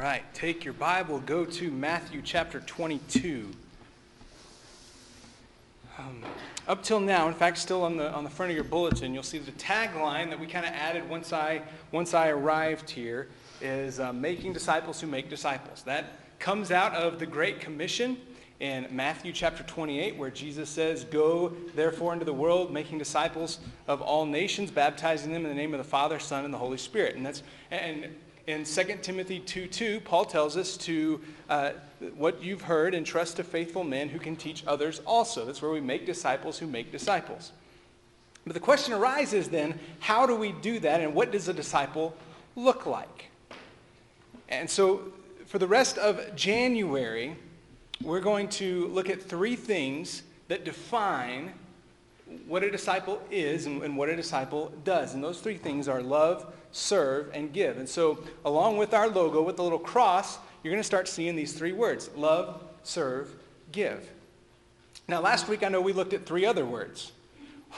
right, take your Bible, go to Matthew chapter 22. Um, up till now, in fact, still on the, on the front of your bulletin, you'll see the tagline that we kind of added once I, once I arrived here is uh, making disciples who make disciples. That comes out of the Great Commission in Matthew chapter 28, where Jesus says, Go therefore into the world, making disciples of all nations, baptizing them in the name of the Father, Son, and the Holy Spirit. And that's and in 2 Timothy 2 2, Paul tells us to uh, what you've heard and trust to faithful men who can teach others also. That's where we make disciples who make disciples. But the question arises then how do we do that and what does a disciple look like? And so for the rest of January, we're going to look at three things that define what a disciple is and, and what a disciple does. And those three things are love, serve, and give. And so, along with our logo, with the little cross, you're going to start seeing these three words love, serve, give. Now, last week I know we looked at three other words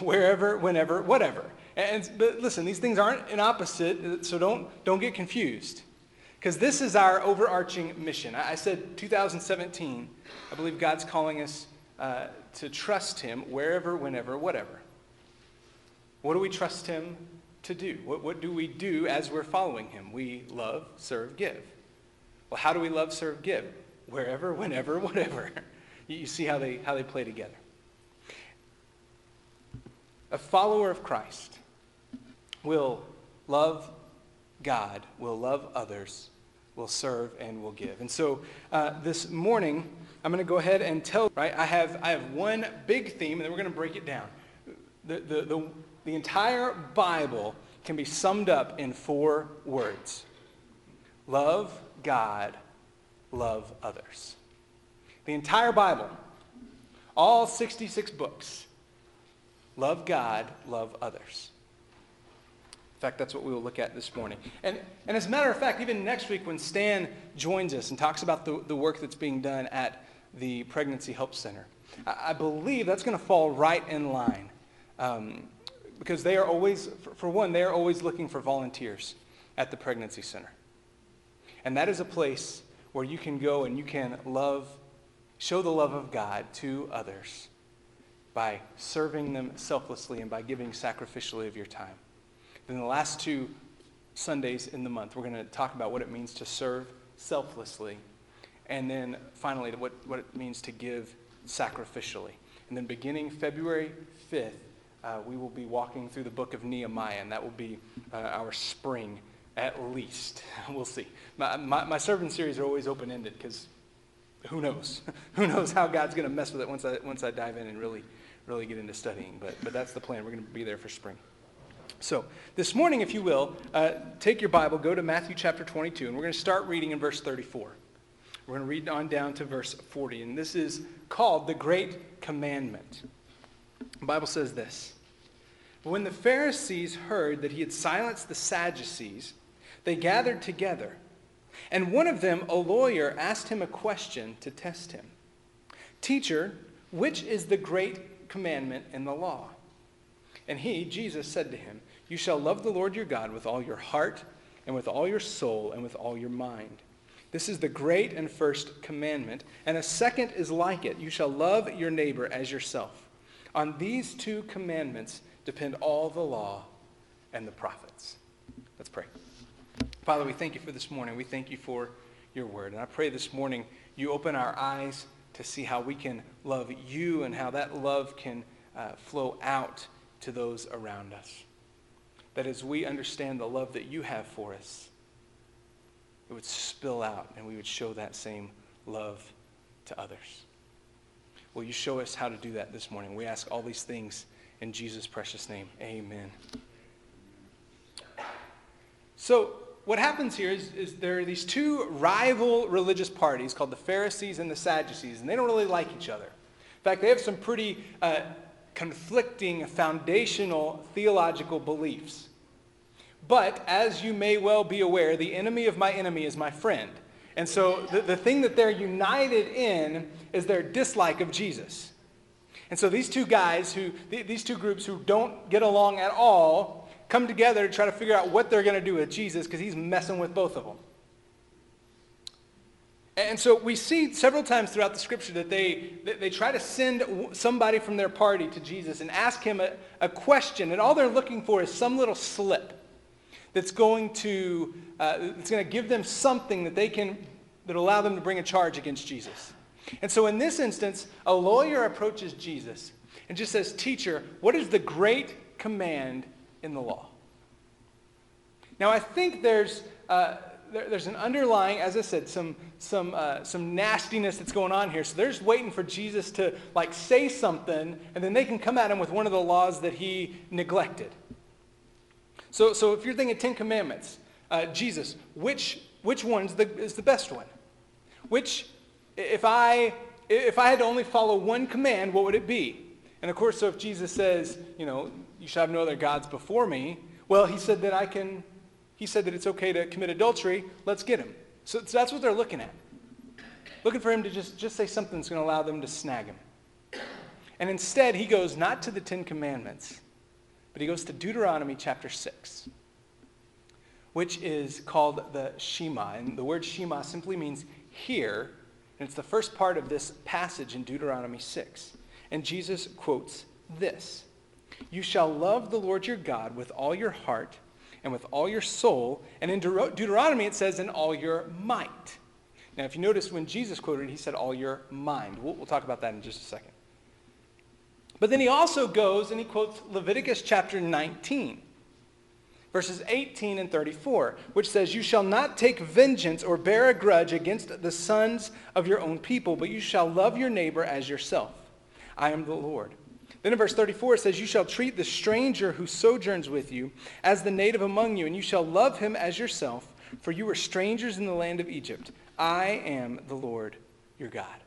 wherever, whenever, whatever. And but listen, these things aren't an opposite, so don't, don't get confused. Because this is our overarching mission. I said 2017, I believe God's calling us uh, to trust Him wherever, whenever, whatever. What do we trust Him to do? What, what do we do as we're following him? We love, serve, give. Well, how do we love, serve, give? Wherever, whenever, whatever. You, you see how they, how they play together. A follower of Christ will love God, will love others, will serve, and will give. And so uh, this morning, I'm going to go ahead and tell, right? I have, I have one big theme, and then we're going to break it down. The, the, the, the entire Bible can be summed up in four words love God, love others. The entire Bible, all 66 books, love God, love others. In fact, that's what we will look at this morning. And, and as a matter of fact, even next week when Stan joins us and talks about the, the work that's being done at the Pregnancy Help Center, I, believe that's going to fall right in line. Um, because they are always, for one, they are always looking for volunteers at the pregnancy center. And that is a place where you can go and you can love, show the love of God to others by serving them selflessly and by giving sacrificially of your time. Then the last two Sundays in the month, we're going to talk about what it means to serve selflessly. And then finally, what, what it means to give sacrificially. And then beginning February 5th, uh, we will be walking through the book of Nehemiah, and that will be uh, our spring at least. we'll see. My, my, my servant series are always open ended because who knows? who knows how God's going to mess with it once I, once I dive in and really, really get into studying. But, but that's the plan. We're going to be there for spring. So, this morning, if you will, uh, take your Bible, go to Matthew chapter 22, and we're going to start reading in verse 34. We're going to read on down to verse 40, and this is called the Great Commandment. The Bible says this When the Pharisees heard that he had silenced the Sadducees, they gathered together. And one of them, a lawyer, asked him a question to test him Teacher, which is the great commandment in the law? And he, Jesus, said to him, You shall love the Lord your God with all your heart, and with all your soul, and with all your mind. This is the great and first commandment. And a second is like it You shall love your neighbor as yourself. On these two commandments depend all the law and the prophets. Let's pray. Father, we thank you for this morning. We thank you for your word. And I pray this morning you open our eyes to see how we can love you and how that love can uh, flow out to those around us. That as we understand the love that you have for us, it would spill out and we would show that same love to others. Will you show us how to do that this morning? We ask all these things in Jesus' precious name. Amen. So, what happens here is, is, there are these two rival religious parties called the Pharisees and the Sadducees, and they don't really like each other. In fact, they have some pretty uh, conflicting foundational theological beliefs. But as you may well be aware, the enemy of my enemy is my friend. And so the, the thing that they're united in is their dislike of Jesus. And so these two guys, who these two groups who don't get along at all, come together to try to figure out what they're going to do with Jesus because he's messing with both of them. And so we see several times throughout the scripture that they, that they try to send somebody from their party to Jesus and ask him a, a question. And all they're looking for is some little slip that's going to, uh, going to give them something that they can, that allow them to bring a charge against Jesus. And so in this instance, a lawyer approaches Jesus and just says, Teacher, what is the great command in the law? Now, I think there's, uh, there, there's an underlying, as I said, some, some, uh, some nastiness that's going on here. So they're just waiting for Jesus to like say something, and then they can come at him with one of the laws that he neglected. So, so if you're thinking Ten Commandments, uh, Jesus, which, which one is the, is the best one? Which, if I, if I had to only follow one command, what would it be? And of course, so if Jesus says, you know, you shall have no other gods before me, well, he said that I can he said that it's okay to commit adultery. Let's get him. So, so that's what they're looking at. Looking for him to just, just say something that's going to allow them to snag him. And instead, he goes not to the Ten Commandments, but he goes to Deuteronomy chapter 6, which is called the Shema. And the word Shema simply means hear, and it's the first part of this passage in Deuteronomy 6. And Jesus quotes this You shall love the Lord your God with all your heart and with all your soul. And in Deuteronomy, it says, in all your might. Now, if you notice when Jesus quoted, he said, all your mind. We'll, we'll talk about that in just a second. But then he also goes and he quotes Leviticus chapter 19, verses 18 and 34, which says, You shall not take vengeance or bear a grudge against the sons of your own people, but you shall love your neighbor as yourself. I am the Lord. Then in verse 34 it says, You shall treat the stranger who sojourns with you as the native among you, and you shall love him as yourself, for you were strangers in the land of Egypt. I am the Lord your God.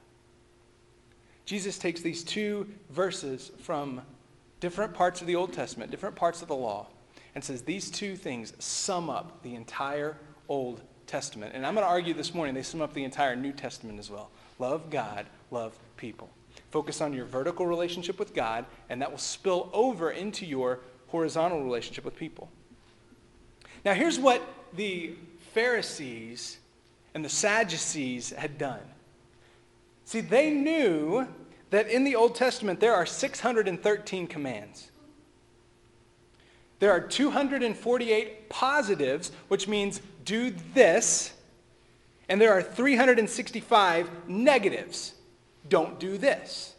Jesus takes these two verses from different parts of the Old Testament, different parts of the law, and says these two things sum up the entire Old Testament. And I'm going to argue this morning they sum up the entire New Testament as well. Love God, love people. Focus on your vertical relationship with God, and that will spill over into your horizontal relationship with people. Now, here's what the Pharisees and the Sadducees had done. See, they knew that in the Old Testament there are 613 commands. There are 248 positives, which means do this, and there are 365 negatives, don't do this.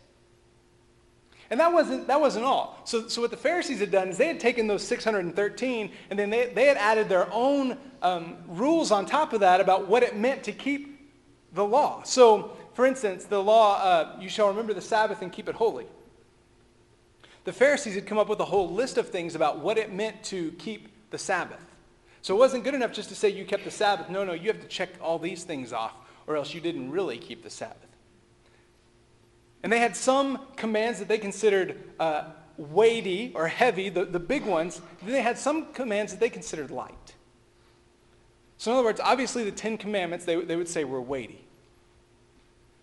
And that wasn't, that wasn't all. So, so what the Pharisees had done is they had taken those 613 and then they, they had added their own um, rules on top of that about what it meant to keep the law. So, for instance, the law, uh, you shall remember the Sabbath and keep it holy. The Pharisees had come up with a whole list of things about what it meant to keep the Sabbath. So it wasn't good enough just to say you kept the Sabbath. No, no, you have to check all these things off, or else you didn't really keep the Sabbath. And they had some commands that they considered uh, weighty or heavy, the, the big ones. Then they had some commands that they considered light. So, in other words, obviously the Ten Commandments they, they would say were weighty.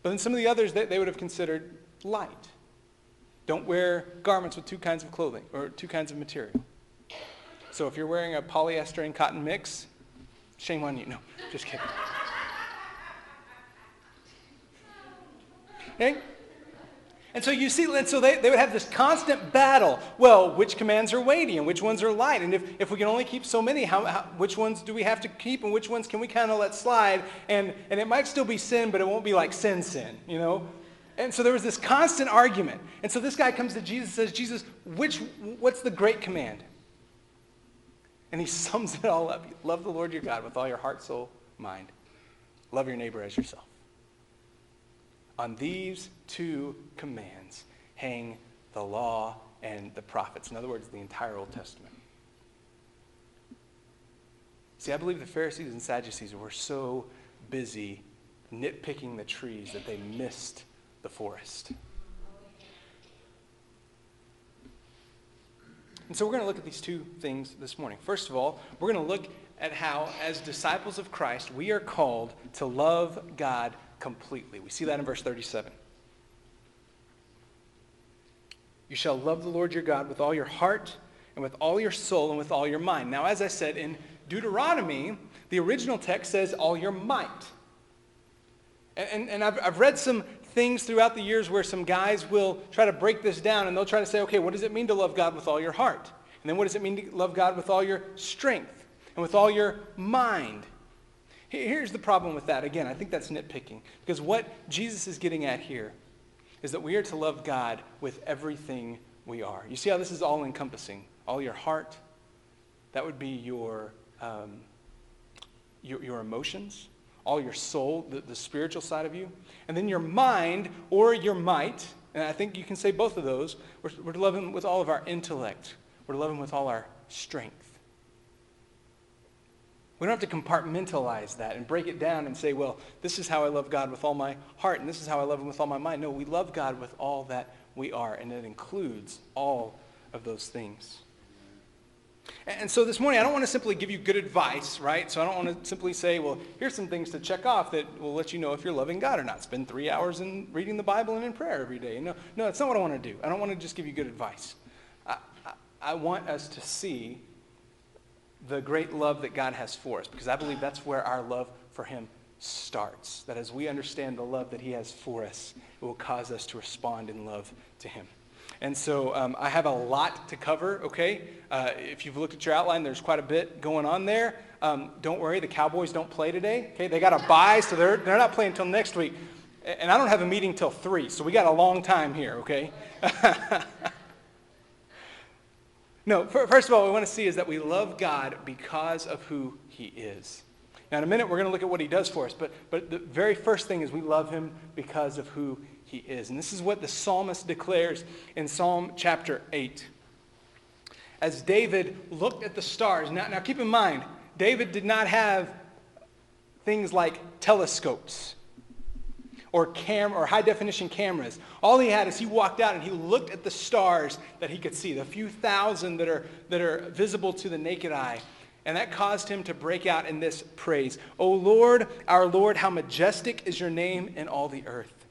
But then some of the others they, they would have considered light. Don't wear garments with two kinds of clothing or two kinds of material. So if you're wearing a polyester and cotton mix, shame on you. No, just kidding. Okay? And so you see, and so they, they would have this constant battle. Well, which commands are weighty and which ones are light? And if, if we can only keep so many, how, how, which ones do we have to keep and which ones can we kind of let slide? And, and it might still be sin, but it won't be like sin, sin, you know? And so there was this constant argument. And so this guy comes to Jesus and says, Jesus, which, what's the great command? And he sums it all up. Love the Lord your God with all your heart, soul, mind. Love your neighbor as yourself. On these two commands hang the law and the prophets. In other words, the entire Old Testament. See, I believe the Pharisees and Sadducees were so busy nitpicking the trees that they missed the forest. And so we're going to look at these two things this morning. First of all, we're going to look at how, as disciples of Christ, we are called to love God completely. We see that in verse 37. You shall love the Lord your God with all your heart and with all your soul and with all your mind. Now, as I said in Deuteronomy, the original text says all your might. And, and, and I've, I've read some things throughout the years where some guys will try to break this down and they'll try to say, okay, what does it mean to love God with all your heart? And then what does it mean to love God with all your strength and with all your mind? Here's the problem with that. Again, I think that's nitpicking. Because what Jesus is getting at here is that we are to love God with everything we are. You see how this is all encompassing? All your heart, that would be your, um, your, your, emotions, all your soul, the, the spiritual side of you, and then your mind or your might. And I think you can say both of those. We're, we're to love Him with all of our intellect, we're to love Him with all our strength. We don't have to compartmentalize that and break it down and say, well, this is how I love God with all my heart and this is how I love him with all my mind. No, we love God with all that we are, and it includes all of those things. And so this morning, I don't want to simply give you good advice, right? So I don't want to simply say, well, here's some things to check off that will let you know if you're loving God or not. Spend three hours in reading the Bible and in prayer every day. No, no, that's not what I want to do. I don't want to just give you good advice. I, I, I want us to see the great love that God has for us, because I believe that's where our love for Him starts. That as we understand the love that He has for us, it will cause us to respond in love to Him. And so um, I have a lot to cover, okay? Uh, if you've looked at your outline, there's quite a bit going on there. Um, don't worry, the Cowboys don't play today, okay? They got a bye, so they're, they're not playing until next week. And I don't have a meeting till 3, so we got a long time here, okay? No, first of all, we want to see is that we love God because of who he is. Now, in a minute, we're going to look at what he does for us, but, but the very first thing is we love him because of who he is. And this is what the psalmist declares in Psalm chapter 8. As David looked at the stars, now, now keep in mind, David did not have things like telescopes or cam or high definition cameras. All he had is he walked out and he looked at the stars that he could see, the few thousand that are that are visible to the naked eye. And that caused him to break out in this praise. O Lord, our Lord, how majestic is your name in all the earth.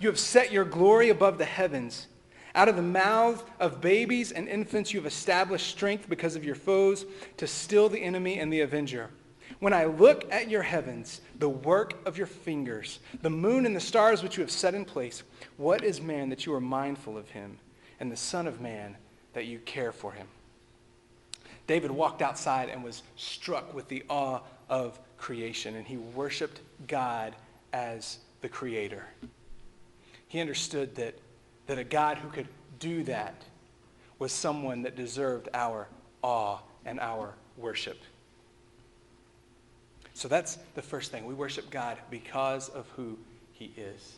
You have set your glory above the heavens. Out of the mouth of babies and infants you have established strength because of your foes to still the enemy and the avenger. When I look at your heavens, the work of your fingers, the moon and the stars which you have set in place, what is man that you are mindful of him, and the Son of Man that you care for him? David walked outside and was struck with the awe of creation, and he worshiped God as the creator. He understood that, that a God who could do that was someone that deserved our awe and our worship. So that's the first thing. We worship God because of who he is.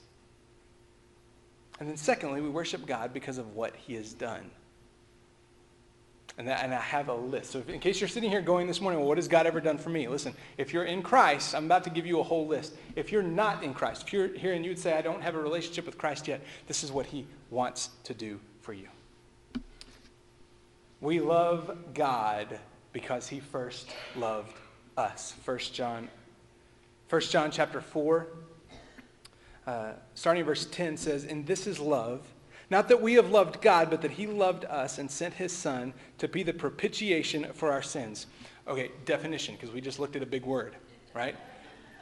And then secondly, we worship God because of what he has done. And, that, and I have a list. So if, in case you're sitting here going this morning, well, what has God ever done for me? Listen, if you're in Christ, I'm about to give you a whole list. If you're not in Christ, if you're here and you'd say, I don't have a relationship with Christ yet, this is what he wants to do for you. We love God because he first loved us. 1 John, 1 John chapter 4, uh, starting verse 10 says, And this is love, not that we have loved God, but that he loved us and sent his son to be the propitiation for our sins. Okay, definition, because we just looked at a big word, right?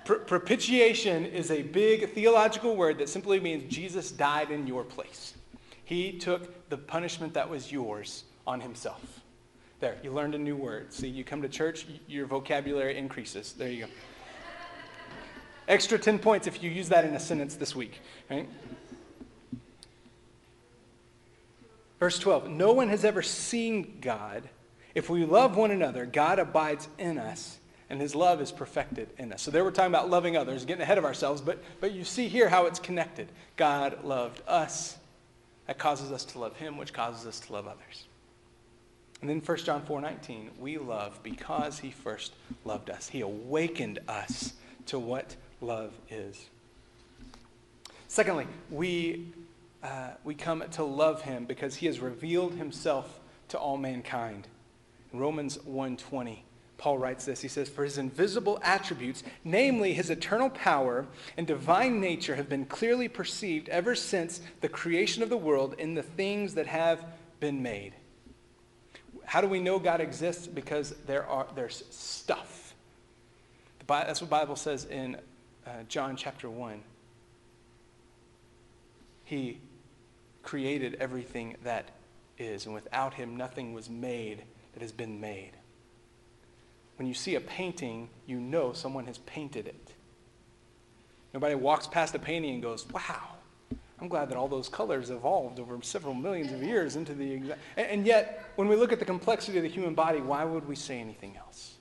Propitiation is a big theological word that simply means Jesus died in your place. He took the punishment that was yours on himself. There, you learned a new word. See, you come to church, your vocabulary increases. There you go. Extra 10 points if you use that in a sentence this week, right? Verse 12 No one has ever seen God. If we love one another, God abides in us, and his love is perfected in us. So there we're talking about loving others, getting ahead of ourselves, but, but you see here how it's connected. God loved us. That causes us to love him, which causes us to love others. And then 1 John 4 19, we love because he first loved us. He awakened us to what love is. Secondly, we, uh, we come to love him because he has revealed himself to all mankind. In Romans 1:20, Paul writes this. He says, For his invisible attributes, namely his eternal power and divine nature, have been clearly perceived ever since the creation of the world in the things that have been made how do we know God exists? Because there are, there's stuff. The Bible, that's what the Bible says in uh, John chapter 1. He created everything that is, and without him, nothing was made that has been made. When you see a painting, you know someone has painted it. Nobody walks past a painting and goes, wow, I'm glad that all those colors evolved over several millions of years into the exact. And, and yet, when we look at the complexity of the human body, why would we say anything else?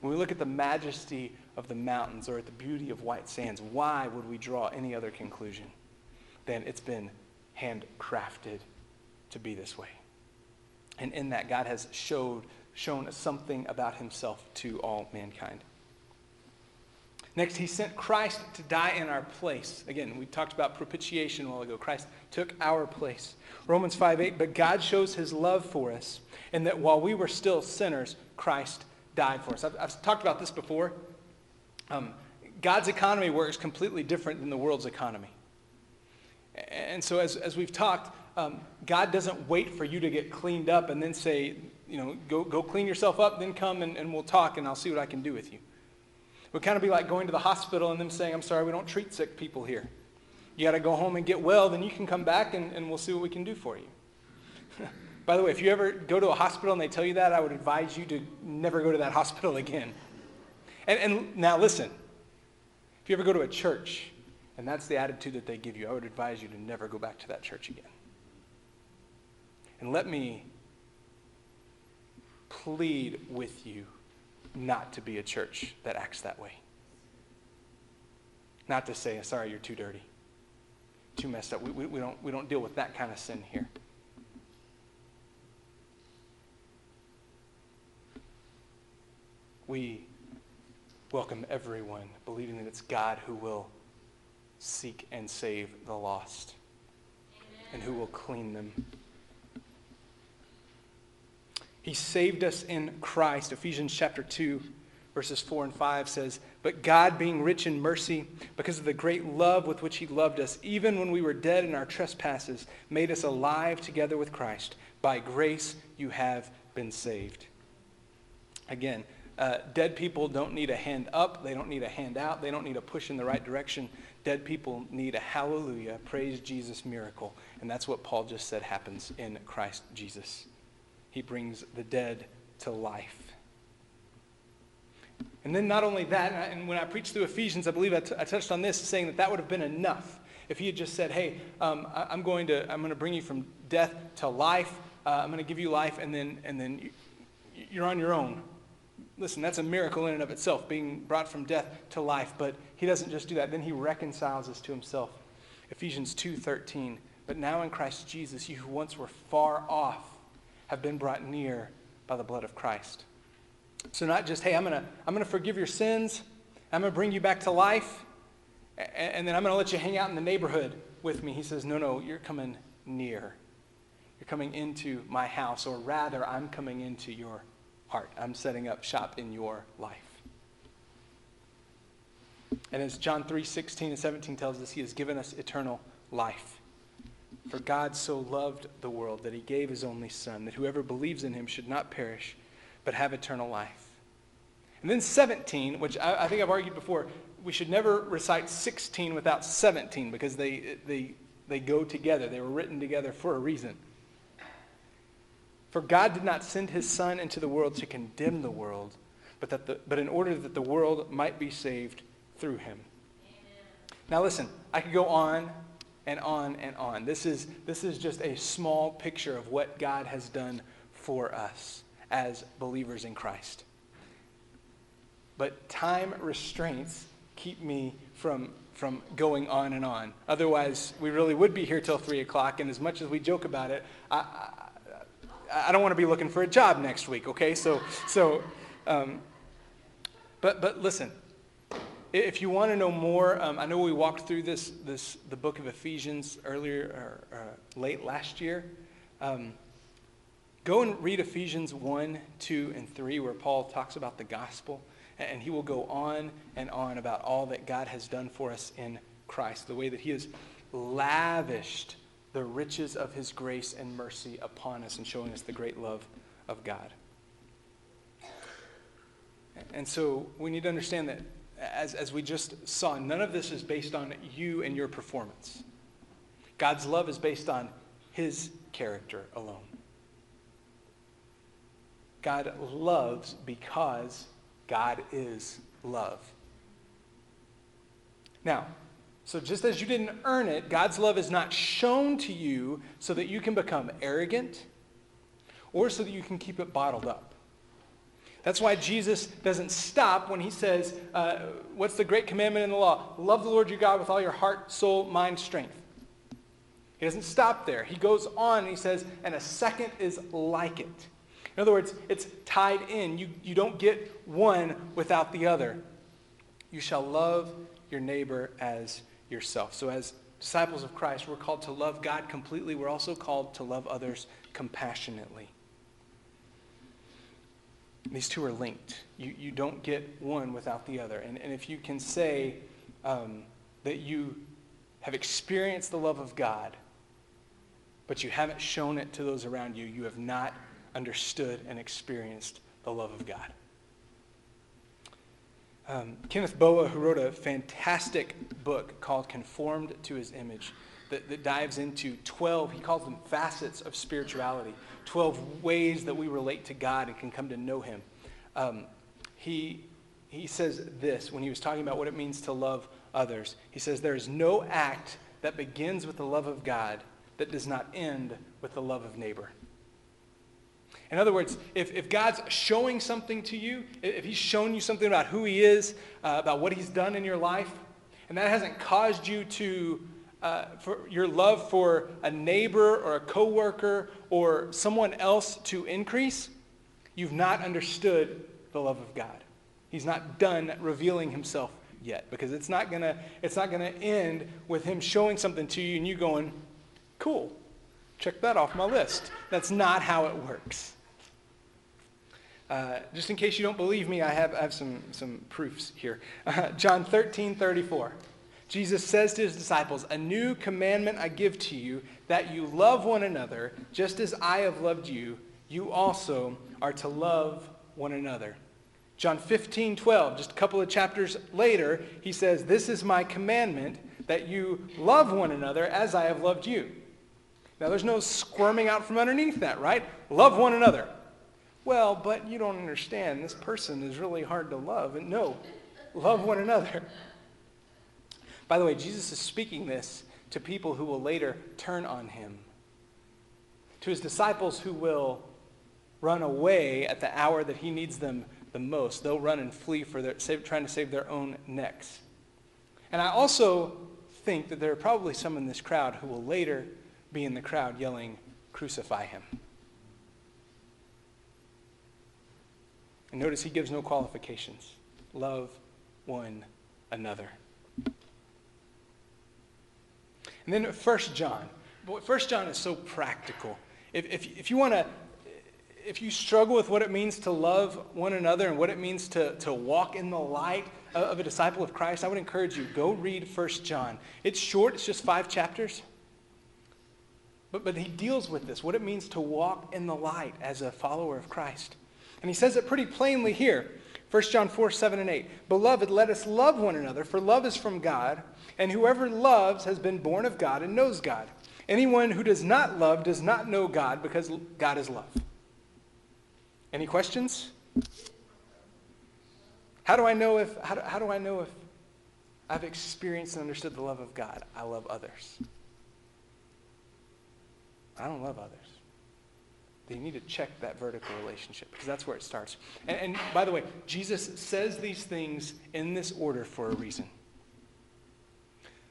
When we look at the majesty of the mountains or at the beauty of white sands, why would we draw any other conclusion than it's been handcrafted to be this way? And in that, God has showed, shown something about himself to all mankind. Next, he sent Christ to die in our place. Again, we talked about propitiation a while ago. Christ took our place. Romans 5 8, but God shows his love for us, in that while we were still sinners, Christ died for us. I've, I've talked about this before. Um, God's economy works completely different than the world's economy. And so, as, as we've talked, um, God doesn't wait for you to get cleaned up and then say, you know, go, go clean yourself up, then come and, and we'll talk and I'll see what I can do with you. It would kind of be like going to the hospital and them saying, I'm sorry, we don't treat sick people here. You got to go home and get well, then you can come back and, and we'll see what we can do for you. By the way, if you ever go to a hospital and they tell you that, I would advise you to never go to that hospital again. And, and now listen, if you ever go to a church and that's the attitude that they give you, I would advise you to never go back to that church again. And let me plead with you not to be a church that acts that way. Not to say, sorry, you're too dirty, too messed up. We, we, we, don't, we don't deal with that kind of sin here. We welcome everyone, believing that it's God who will seek and save the lost Amen. and who will clean them. He saved us in Christ. Ephesians chapter 2, verses 4 and 5 says, But God, being rich in mercy, because of the great love with which He loved us, even when we were dead in our trespasses, made us alive together with Christ. By grace you have been saved. Again, uh, dead people don't need a hand up. They don't need a hand out. They don't need a push in the right direction. Dead people need a hallelujah, praise Jesus miracle. And that's what Paul just said happens in Christ Jesus. He brings the dead to life. And then not only that, and when I preached through Ephesians, I believe I, t- I touched on this, saying that that would have been enough. If he had just said, hey, um, I- am going to, I'm going to bring you from death to life. Uh, I'm going to give you life, and then, and then you, you're on your own. Listen, that's a miracle in and of itself, being brought from death to life. But he doesn't just do that. Then he reconciles us to himself. Ephesians 2.13, But now in Christ Jesus, you who once were far off have been brought near by the blood of Christ. So not just, hey, I'm going to I'm to forgive your sins. I'm going to bring you back to life. And, and then I'm going to let you hang out in the neighborhood with me. He says, no, no, you're coming near. You're coming into my house, or rather, I'm coming into your heart. I'm setting up shop in your life. And as John 3 16 and 17 tells us, he has given us eternal life. For God so loved the world that he gave his only Son, that whoever believes in him should not perish, but have eternal life. And then 17, which I, I think I've argued before, we should never recite 16 without 17 because they, they, they go together. They were written together for a reason. For God did not send his Son into the world to condemn the world, but, that the, but in order that the world might be saved through him. Now, listen, I could go on and on and on. This is, this is just a small picture of what God has done for us as believers in Christ. But time restraints keep me from, from going on and on. Otherwise, we really would be here till 3 o'clock, and as much as we joke about it, I, I don't want to be looking for a job next week, okay? So, so um, but, but listen, if you want to know more, um, I know we walked through this, this, the book of Ephesians earlier, or, late last year. Um, go and read Ephesians 1, 2, and 3, where Paul talks about the gospel. And he will go on and on about all that God has done for us in Christ, the way that he has lavished the riches of his grace and mercy upon us and showing us the great love of God. And so we need to understand that, as, as we just saw, none of this is based on you and your performance. God's love is based on his character alone. God loves because God is love. Now, so just as you didn't earn it, God's love is not shown to you so that you can become arrogant or so that you can keep it bottled up. That's why Jesus doesn't stop when he says, uh, What's the great commandment in the law? Love the Lord your God with all your heart, soul, mind, strength. He doesn't stop there. He goes on and he says, And a second is like it. In other words, it's tied in. You, you don't get one without the other. You shall love your neighbor as yourself. So, as disciples of Christ, we're called to love God completely. We're also called to love others compassionately. These two are linked. You, you don't get one without the other. And, and if you can say um, that you have experienced the love of God, but you haven't shown it to those around you, you have not understood and experienced the love of God. Um, Kenneth Boa, who wrote a fantastic book called Conformed to His Image, that, that dives into 12, he calls them facets of spirituality, 12 ways that we relate to God and can come to know Him. Um, he, he says this when he was talking about what it means to love others. He says, There is no act that begins with the love of God that does not end with the love of neighbor. In other words, if, if God's showing something to you, if He's shown you something about who He is, uh, about what He's done in your life, and that hasn't caused you to, uh, for your love for a neighbor or a coworker or someone else to increase, you've not understood the love of God. He's not done revealing Himself yet because it's not gonna it's not gonna end with Him showing something to you and you going, cool, check that off my list. That's not how it works. Uh, just in case you don't believe me, I have, I have some, some proofs here. Uh, John 13, 34. Jesus says to his disciples, A new commandment I give to you, that you love one another, just as I have loved you, you also are to love one another. John 15, 12, just a couple of chapters later, he says, This is my commandment, that you love one another as I have loved you. Now, there's no squirming out from underneath that, right? Love one another. Well, but you don't understand. This person is really hard to love. And no, love one another. By the way, Jesus is speaking this to people who will later turn on him, to his disciples who will run away at the hour that he needs them the most. They'll run and flee for their, save, trying to save their own necks. And I also think that there are probably some in this crowd who will later be in the crowd yelling, Crucify him. And notice he gives no qualifications. Love one another. And then First John. First John is so practical. If, if, if you want to, if you struggle with what it means to love one another and what it means to, to walk in the light of a disciple of Christ, I would encourage you, go read First John. It's short, it's just five chapters. But, but he deals with this, what it means to walk in the light as a follower of Christ. And he says it pretty plainly here. 1 John 4, 7 and 8. Beloved, let us love one another, for love is from God, and whoever loves has been born of God and knows God. Anyone who does not love does not know God, because God is love. Any questions? How do I know if how do, how do I know if I've experienced and understood the love of God? I love others. I don't love others you need to check that vertical relationship because that's where it starts. And, and, by the way, Jesus says these things in this order for a reason.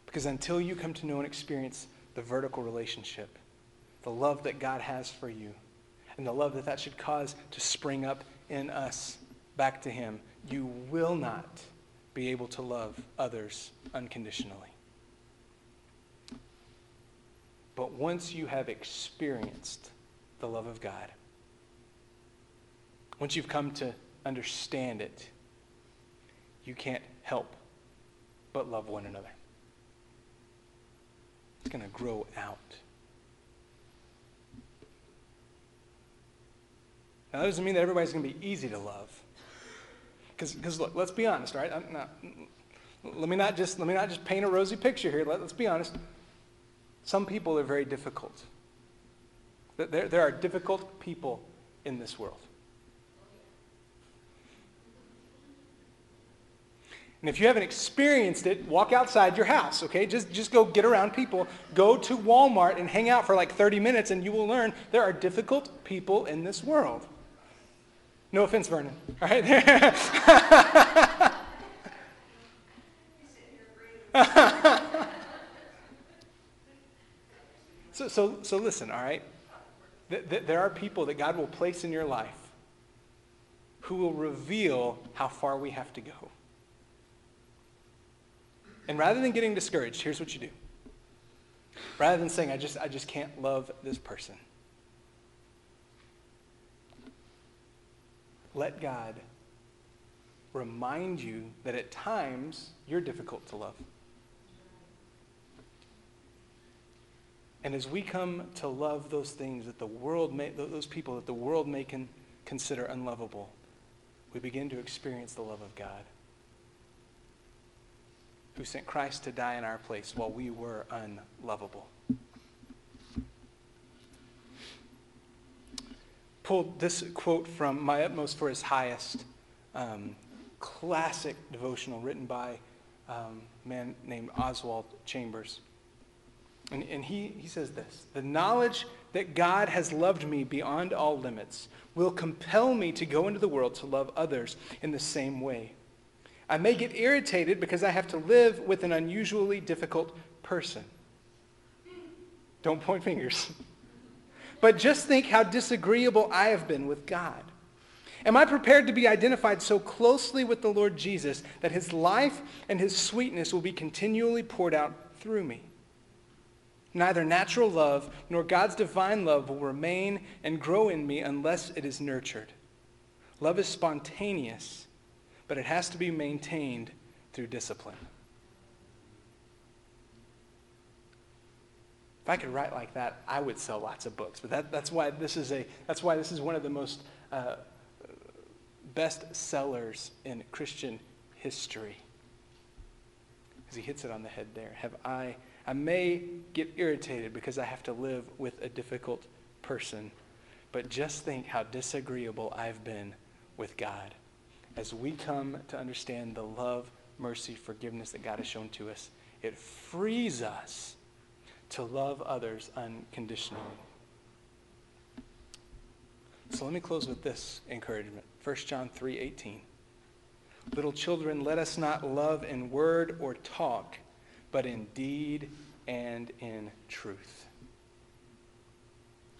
Because until you come to know and experience the vertical relationship, the love that God has for you, and the love that that should cause to spring up in us back to Him, you will not be able to love others unconditionally. But once you have experienced the love of God. Once you've come to understand it, you can't help but love one another. It's going to grow out. Now, that doesn't mean that everybody's going to be easy to love. Because, look, let's be honest, right? Not, let, me not just, let me not just paint a rosy picture here. Let, let's be honest. Some people are very difficult. There, there are difficult people in this world. And if you haven't experienced it, walk outside your house, okay? Just, just go get around people. Go to Walmart and hang out for like 30 minutes, and you will learn there are difficult people in this world. No offense, Vernon. All right? so, so, so listen, all right? There are people that God will place in your life who will reveal how far we have to go. And rather than getting discouraged, here's what you do. Rather than saying, I just, I just can't love this person, let God remind you that at times you're difficult to love. And as we come to love those things that the world may, those people that the world may con- consider unlovable, we begin to experience the love of God who sent Christ to die in our place while we were unlovable. Pulled this quote from My Utmost for His Highest, um, classic devotional written by um, a man named Oswald Chambers. And, and he, he says this The knowledge that God has loved me beyond all limits will compel me to go into the world to love others in the same way. I may get irritated because I have to live with an unusually difficult person. Don't point fingers. But just think how disagreeable I have been with God. Am I prepared to be identified so closely with the Lord Jesus that his life and his sweetness will be continually poured out through me? Neither natural love nor God's divine love will remain and grow in me unless it is nurtured. Love is spontaneous but it has to be maintained through discipline. If I could write like that, I would sell lots of books. But that, that's why this is a that's why this is one of the most uh, best sellers in Christian history. Because he hits it on the head there. Have I I may get irritated because I have to live with a difficult person, but just think how disagreeable I've been with God as we come to understand the love, mercy, forgiveness that God has shown to us, it frees us to love others unconditionally. So let me close with this encouragement. 1 John 3:18. Little children, let us not love in word or talk, but in deed and in truth.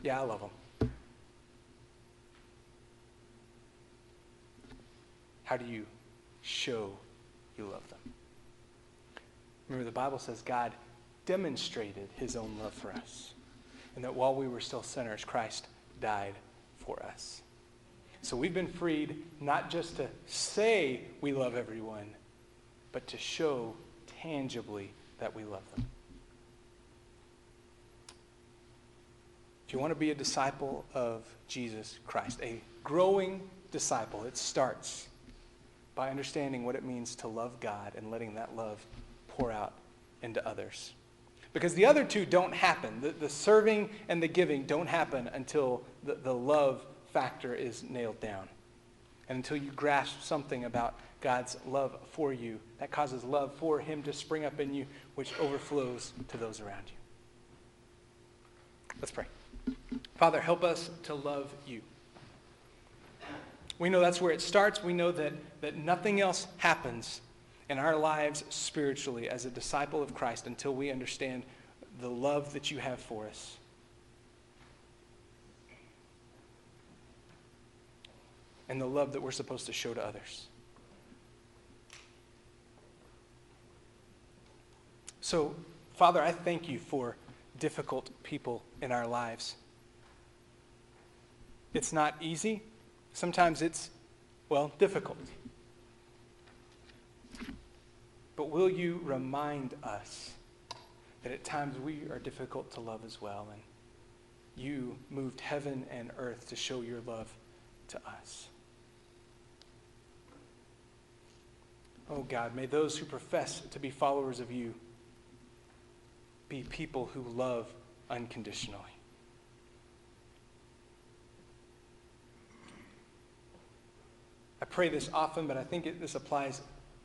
Yeah, I love them. How do you show you love them? Remember, the Bible says God demonstrated his own love for us, and that while we were still sinners, Christ died for us. So we've been freed not just to say we love everyone, but to show tangibly that we love them. If you want to be a disciple of Jesus Christ, a growing disciple, it starts by understanding what it means to love God and letting that love pour out into others. Because the other two don't happen. The, the serving and the giving don't happen until the, the love factor is nailed down. And until you grasp something about God's love for you that causes love for Him to spring up in you, which overflows to those around you. Let's pray. Father, help us to love you. We know that's where it starts. We know that, that nothing else happens in our lives spiritually as a disciple of Christ until we understand the love that you have for us. And the love that we're supposed to show to others. So, Father, I thank you for difficult people in our lives. It's not easy. Sometimes it's, well, difficult. But will you remind us that at times we are difficult to love as well, and you moved heaven and earth to show your love to us? Oh God, may those who profess to be followers of you be people who love unconditionally. I pray this often, but I think it, this applies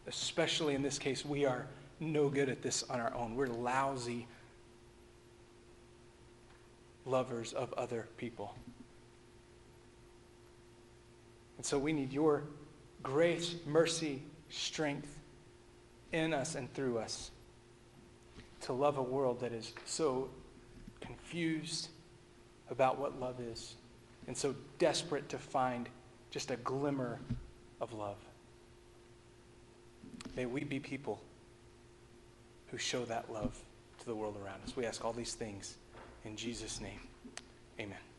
especially in this case. We are no good at this on our own. We're lousy lovers of other people. And so we need your grace, mercy, strength in us and through us to love a world that is so confused about what love is and so desperate to find just a glimmer of love. May we be people who show that love to the world around us. We ask all these things in Jesus' name. Amen.